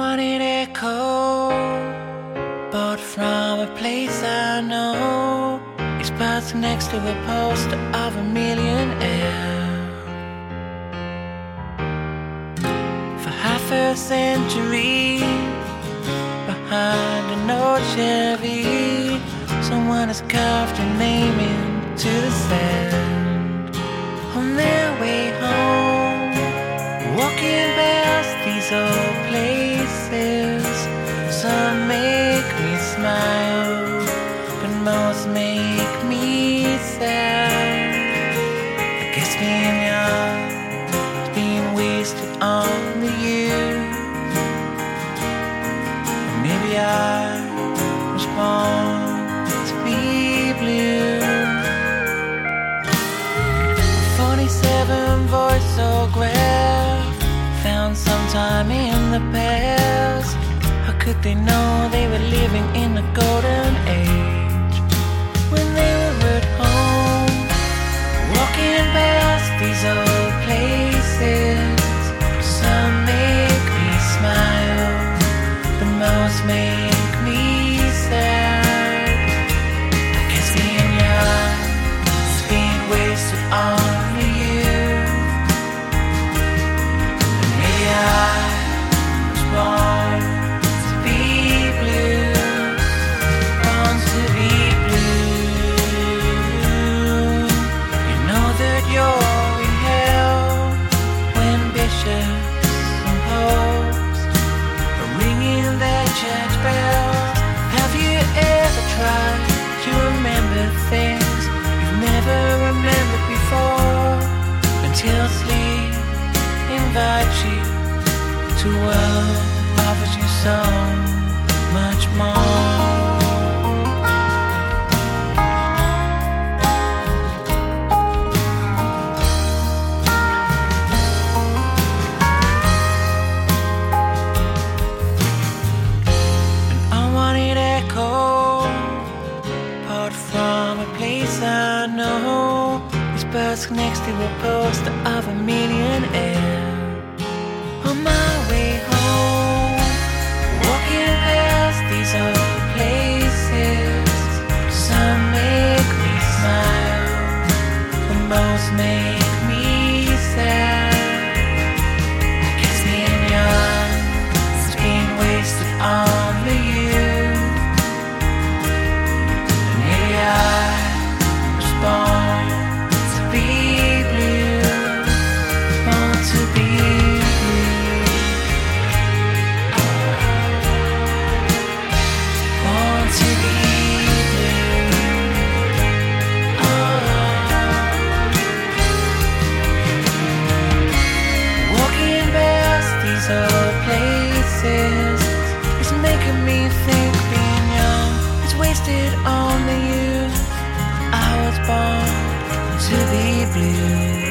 echo, bought from a place I know. It's parked next to a poster of a millionaire. For half a century, behind an old Chevy, someone has carved a name into the sand. Guess being young is being wasted on the. Or maybe I was born to be blue. 47 voice voiceograph found sometime in the past. How could they know they were living in a golden age know. This bus next to a poster of a millionaire. On my way home, walking past these old places, some make me smile, but most make to be blue.